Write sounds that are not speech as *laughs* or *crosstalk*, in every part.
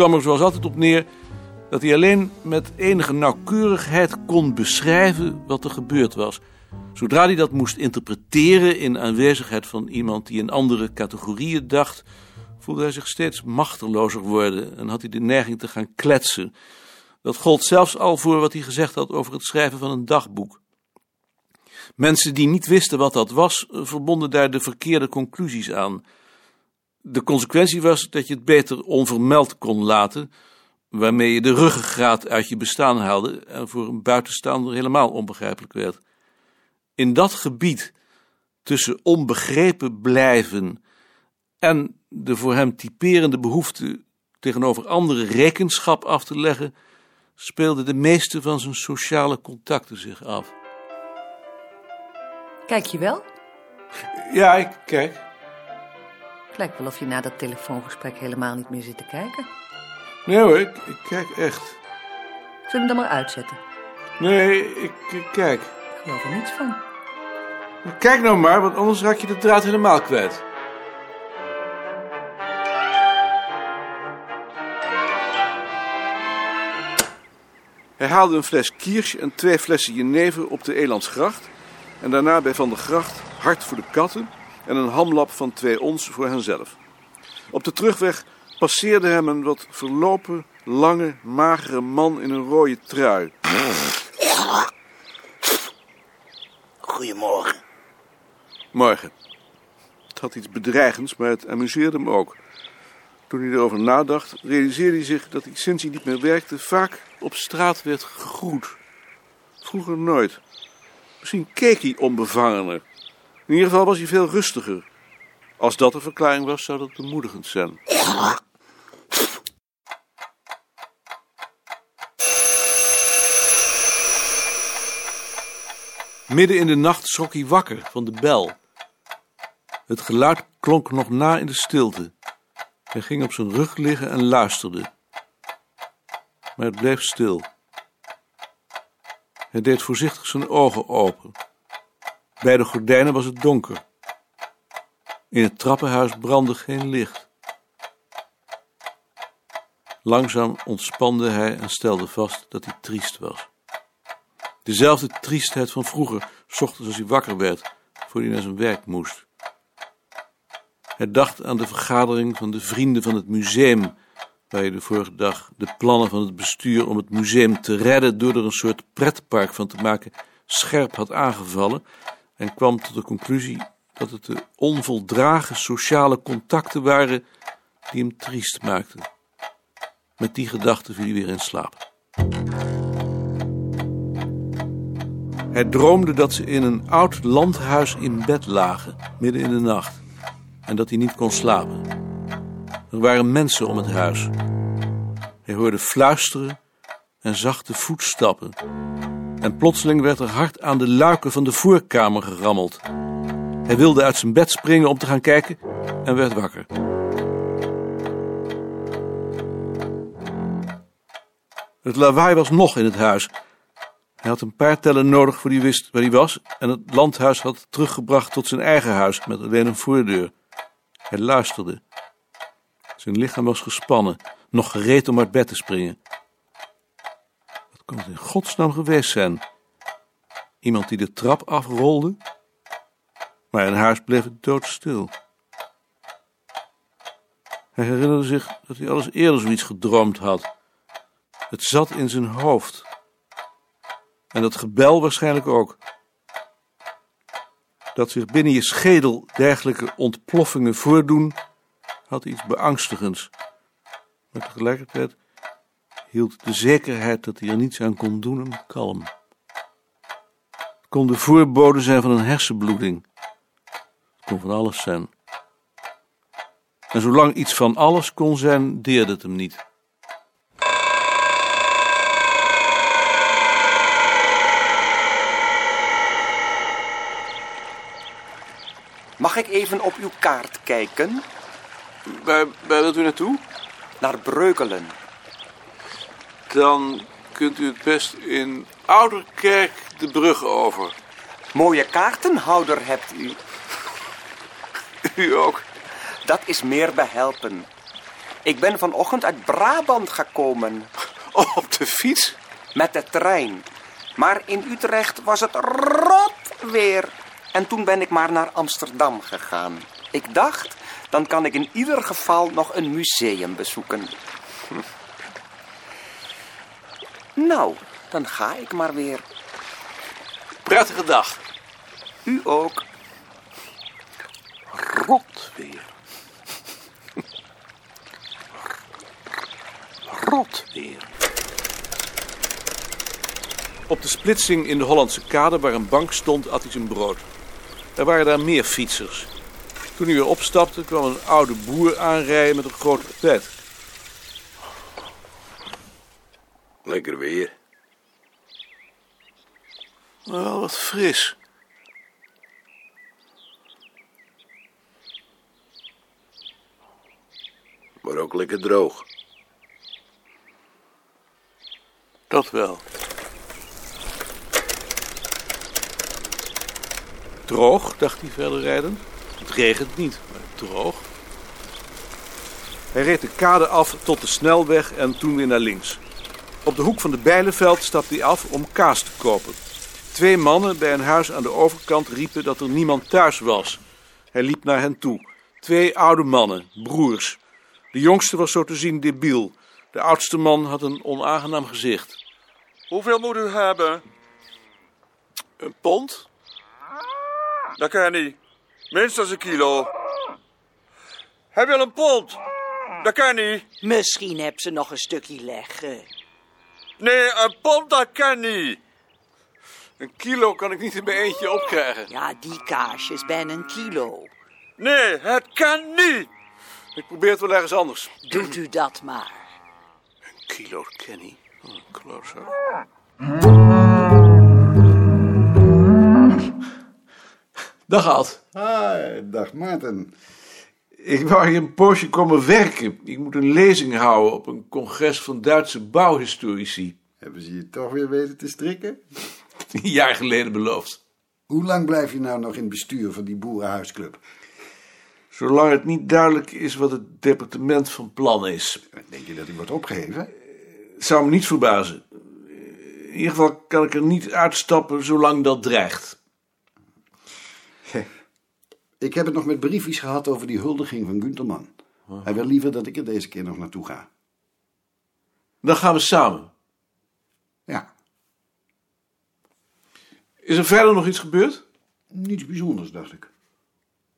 kwam er zoals altijd op neer dat hij alleen met enige nauwkeurigheid kon beschrijven wat er gebeurd was. Zodra hij dat moest interpreteren in aanwezigheid van iemand die in andere categorieën dacht, voelde hij zich steeds machtelozer worden en had hij de neiging te gaan kletsen. Dat gold zelfs al voor wat hij gezegd had over het schrijven van een dagboek. Mensen die niet wisten wat dat was, verbonden daar de verkeerde conclusies aan. De consequentie was dat je het beter onvermeld kon laten, waarmee je de ruggengraat uit je bestaan haalde en voor een buitenstaander helemaal onbegrijpelijk werd. In dat gebied tussen onbegrepen blijven en de voor hem typerende behoefte tegenover anderen rekenschap af te leggen, speelden de meeste van zijn sociale contacten zich af. Kijk je wel? Ja, ik kijk. Het lijkt wel of je na dat telefoongesprek helemaal niet meer zit te kijken. Nee hoor, ik, ik kijk echt. Zullen we hem dan maar uitzetten? Nee, ik, ik kijk. Ik geloof er niets van. Kijk nou maar, want anders raak je de draad helemaal kwijt. Hij haalde een fles Kirsch en twee flessen jenever op de Elandsgracht. En daarna bij Van der Gracht hart voor de katten en een hamlap van twee ons voor henzelf. Op de terugweg passeerde hem een wat verlopen, lange, magere man in een rode trui. Goedemorgen. Morgen. Het had iets bedreigends, maar het amuseerde hem ook. Toen hij erover nadacht, realiseerde hij zich dat hij sinds hij niet meer werkte vaak op straat werd gegroet. Vroeger nooit. Misschien keek hij onbevangener. In ieder geval was hij veel rustiger. Als dat een verklaring was, zou dat bemoedigend zijn. Midden in de nacht schrok hij wakker van de bel. Het geluid klonk nog na in de stilte. Hij ging op zijn rug liggen en luisterde. Maar het bleef stil. Hij deed voorzichtig zijn ogen open. Bij de gordijnen was het donker. In het trappenhuis brandde geen licht. Langzaam ontspande hij en stelde vast dat hij triest was. Dezelfde triestheid van vroeger, ochtends als hij wakker werd, voor hij naar zijn werk moest. Hij dacht aan de vergadering van de vrienden van het museum, waar hij de vorige dag de plannen van het bestuur om het museum te redden door er een soort pretpark van te maken, scherp had aangevallen en kwam tot de conclusie dat het de onvoldragen sociale contacten waren die hem triest maakten. Met die gedachte viel hij weer in slaap. Hij droomde dat ze in een oud landhuis in bed lagen, midden in de nacht, en dat hij niet kon slapen. Er waren mensen om het huis. Hij hoorde fluisteren en zachte voetstappen. En plotseling werd er hard aan de luiken van de voorkamer gerammeld. Hij wilde uit zijn bed springen om te gaan kijken en werd wakker. Het lawaai was nog in het huis. Hij had een paar tellen nodig voor hij wist waar hij was en het landhuis had teruggebracht tot zijn eigen huis met alleen een voordeur. Hij luisterde. Zijn lichaam was gespannen, nog gereed om uit bed te springen. Kon het in godsnaam geweest zijn? Iemand die de trap afrolde? Maar in huis bleef het doodstil. Hij herinnerde zich dat hij alles eerder zoiets gedroomd had. Het zat in zijn hoofd. En dat gebel waarschijnlijk ook. Dat zich binnen je schedel dergelijke ontploffingen voordoen, had iets beangstigends. Maar tegelijkertijd hield de zekerheid dat hij er niets aan kon doen hem kalm. Het kon de voorbode zijn van een hersenbloeding. Het kon van alles zijn. En zolang iets van alles kon zijn, deerde het hem niet. Mag ik even op uw kaart kijken? Waar, waar wilt u naartoe? Naar Breukelen. Dan kunt u het best in Ouderkerk de brug over. Mooie kaartenhouder hebt u. U ook. Dat is meer behelpen. Ik ben vanochtend uit Brabant gekomen. Oh, op de fiets? Met de trein. Maar in Utrecht was het rot weer. En toen ben ik maar naar Amsterdam gegaan. Ik dacht, dan kan ik in ieder geval nog een museum bezoeken. Nou, dan ga ik maar weer. Prettige dag. U ook. Rot weer. Rot weer. Op de splitsing in de Hollandse kade waar een bank stond, at hij zijn brood. Er waren daar meer fietsers. Toen hij weer opstapte, kwam een oude boer aanrijden met een grote pet. Lekker weer. Wel wat fris. Maar ook lekker droog. Dat wel. Droog, dacht hij verder rijden. Het regent niet, maar droog. Hij reed de kade af tot de snelweg en toen weer naar links. Op de hoek van de Bijlenveld stapte hij af om kaas te kopen. Twee mannen bij een huis aan de overkant riepen dat er niemand thuis was. Hij liep naar hen toe. Twee oude mannen, broers. De jongste was zo te zien debiel. De oudste man had een onaangenaam gezicht. Hoeveel moet u hebben? Een pond? Dat kan niet. Minstens een kilo. Heb je al een pond? Dat kan niet. Misschien heb ze nog een stukje leggen. Nee, een pond dat kan niet. Een kilo kan ik niet in mijn eentje opkrijgen. Ja, die kaasjes ben een kilo. Nee, het kan niet. Ik probeer het wel ergens anders. Doet u dat maar. Een kilo Kenny. Oh, klootzak. Dag Ad. Hi, dag Maarten. Ik wou hier een poosje komen werken. Ik moet een lezing houden op een congres van Duitse bouwhistorici. Hebben ze je toch weer weten te strikken? *laughs* Een jaar geleden beloofd. Hoe lang blijf je nou nog in het bestuur van die boerenhuisclub? Zolang het niet duidelijk is wat het departement van plan is. Denk je dat hij wordt opgeheven? Het zou me niet verbazen. In ieder geval kan ik er niet uitstappen zolang dat dreigt. Ik heb het nog met briefjes gehad over die huldiging van Gunterman. Hij wil liever dat ik er deze keer nog naartoe ga. Dan gaan we samen. Ja, Is er verder nog iets gebeurd? niets bijzonders, dacht ik.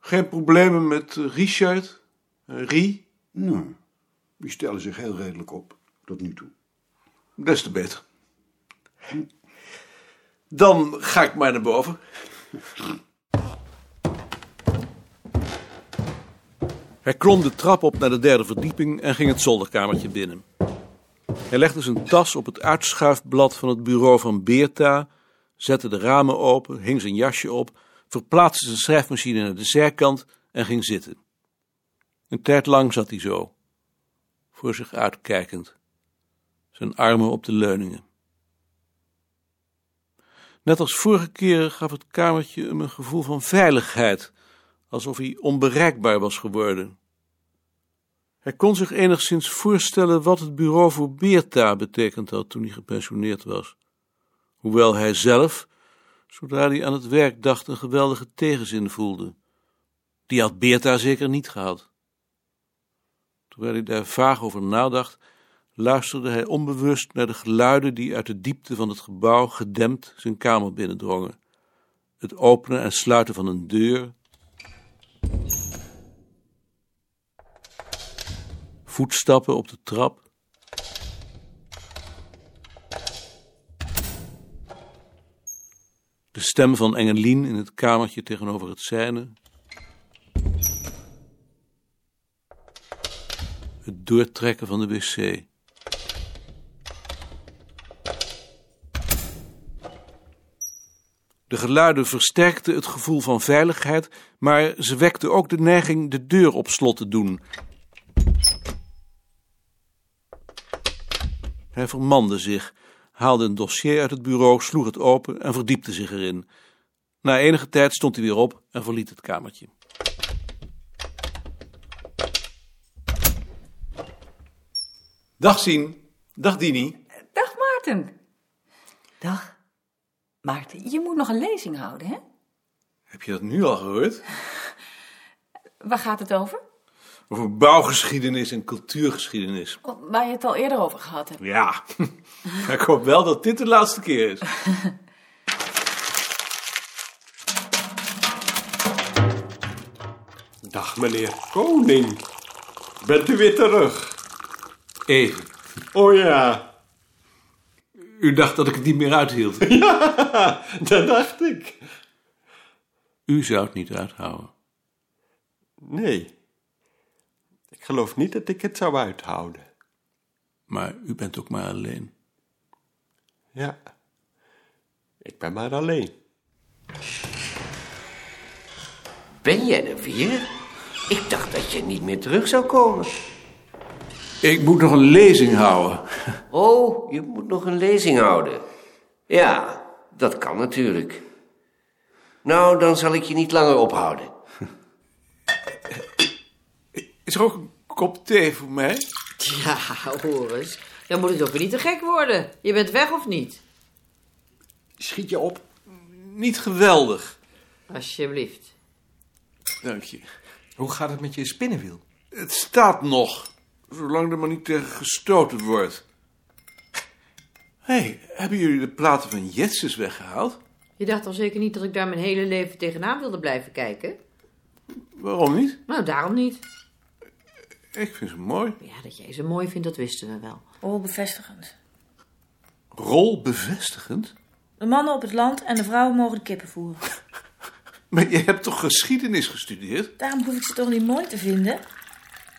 Geen problemen met eh, Richard? eh, Rie? Nou, die stellen zich heel redelijk op, tot nu toe. Des te beter. Dan ga ik maar naar boven. *laughs* Hij klom de trap op naar de derde verdieping en ging het zolderkamertje binnen. Hij legde zijn tas op het uitschuifblad van het bureau van Beerta, zette de ramen open, hing zijn jasje op, verplaatste zijn schrijfmachine naar de zijkant en ging zitten. Een tijd lang zat hij zo, voor zich uitkijkend, zijn armen op de leuningen. Net als vorige keren gaf het kamertje hem een gevoel van veiligheid, alsof hij onbereikbaar was geworden. Hij kon zich enigszins voorstellen wat het bureau voor Beerta betekend had toen hij gepensioneerd was. Hoewel hij zelf, zodra hij aan het werk dacht, een geweldige tegenzin voelde. Die had Beerta zeker niet gehad. Terwijl hij daar vaag over nadacht, luisterde hij onbewust naar de geluiden die uit de diepte van het gebouw gedempt zijn kamer binnendrongen. Het openen en sluiten van een deur. Voetstappen op de trap. De stem van Engelien in het kamertje tegenover het zijne. Het doortrekken van de wc. De geluiden versterkten het gevoel van veiligheid, maar ze wekten ook de neiging de deur op slot te doen. Hij vermande zich, haalde een dossier uit het bureau, sloeg het open en verdiepte zich erin. Na enige tijd stond hij weer op en verliet het kamertje. Dag Sien. Dag Dini. Dag Maarten. Dag. Maarten, je moet nog een lezing houden, hè? Heb je dat nu al gehoord? Waar gaat het over? Over bouwgeschiedenis en cultuurgeschiedenis. Waar je het al eerder over gehad hebt. Ja, *laughs* ik hoop wel dat dit de laatste keer is. *laughs* Dag meneer Koning. Bent u weer terug? Even. Oh ja, U dacht dat ik het niet meer uithield. *laughs* dat dacht ik. U zou het niet uithouden. Nee. Ik geloof niet dat ik het zou uithouden. Maar u bent ook maar alleen. Ja. Ik ben maar alleen. Ben jij er weer? Ik dacht dat je niet meer terug zou komen. Ik moet nog een lezing houden. Oh, je moet nog een lezing houden. Ja, dat kan natuurlijk. Nou, dan zal ik je niet langer ophouden. Is er ook een kop thee voor mij? Ja, hoor eens. Dan moet het ook weer niet te gek worden. Je bent weg of niet? Schiet je op. Niet geweldig. Alsjeblieft. Dank je. Hoe gaat het met je spinnenwiel? Het staat nog, zolang er maar niet tegen gestoten wordt. Hé, hey, hebben jullie de platen van Jetsus weggehaald? Je dacht al zeker niet dat ik daar mijn hele leven tegenaan wilde blijven kijken? Waarom niet? Nou, daarom niet. Ik vind ze mooi. Ja, dat jij ze mooi vindt, dat wisten we wel. Oh, bevestigend. Rol bevestigend? De mannen op het land en de vrouwen mogen de kippen voeren. *laughs* Maar je hebt toch geschiedenis gestudeerd? Daarom hoef ik ze toch niet mooi te vinden?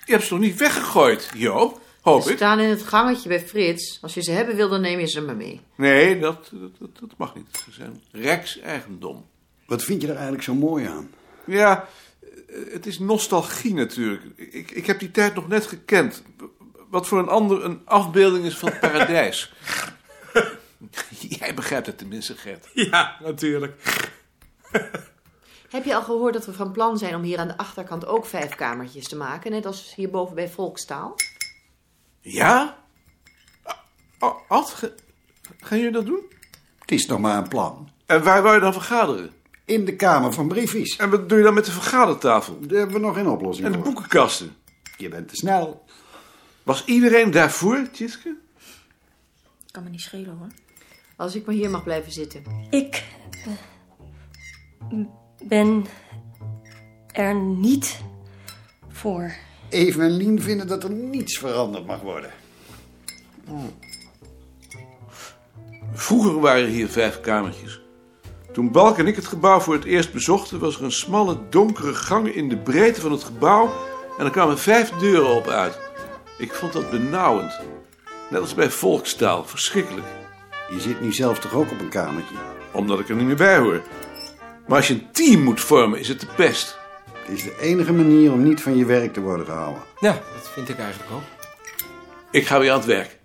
Je hebt ze toch niet weggegooid, Jo? Hoop Ze ik. staan in het gangetje bij Frits. Als je ze hebben wil, dan neem je ze maar mee. Nee, dat, dat, dat, dat mag niet. Ze zijn Rex eigendom. Wat vind je er eigenlijk zo mooi aan? Ja, het is nostalgie natuurlijk. Ik, ik heb die tijd nog net gekend. Wat voor een ander een afbeelding is van het paradijs. *laughs* Jij begrijpt het tenminste, Gert. *laughs* Ja, natuurlijk. Heb je al gehoord dat we van plan zijn om hier aan de achterkant ook vijf kamertjes te maken? Net als hierboven bij Volkstaal? Ja? Ad, ga- gaan jullie dat doen? Het is nog maar een plan. En waar wou je dan vergaderen? In de kamer van briefies. En wat doe je dan met de vergadertafel? Daar hebben we nog geen oplossing En de voor. boekenkasten? Je bent te snel. Was iedereen daarvoor, Tjitske? Kan me niet schelen hoor. Als ik maar hier mag blijven zitten. Ik eh, ben er niet voor. Even en Lien vinden dat er niets veranderd mag worden. Vroeger waren hier vijf kamertjes. Toen Balk en ik het gebouw voor het eerst bezochten, was er een smalle, donkere gang in de breedte van het gebouw en er kwamen vijf deuren op uit. Ik vond dat benauwend. Net als bij volkstaal, verschrikkelijk. Je zit nu zelf toch ook op een kamertje? Omdat ik er niet meer bij hoor. Maar als je een team moet vormen, is het de pest. Het is de enige manier om niet van je werk te worden gehouden. Ja, dat vind ik eigenlijk ook. Ik ga weer aan het werk.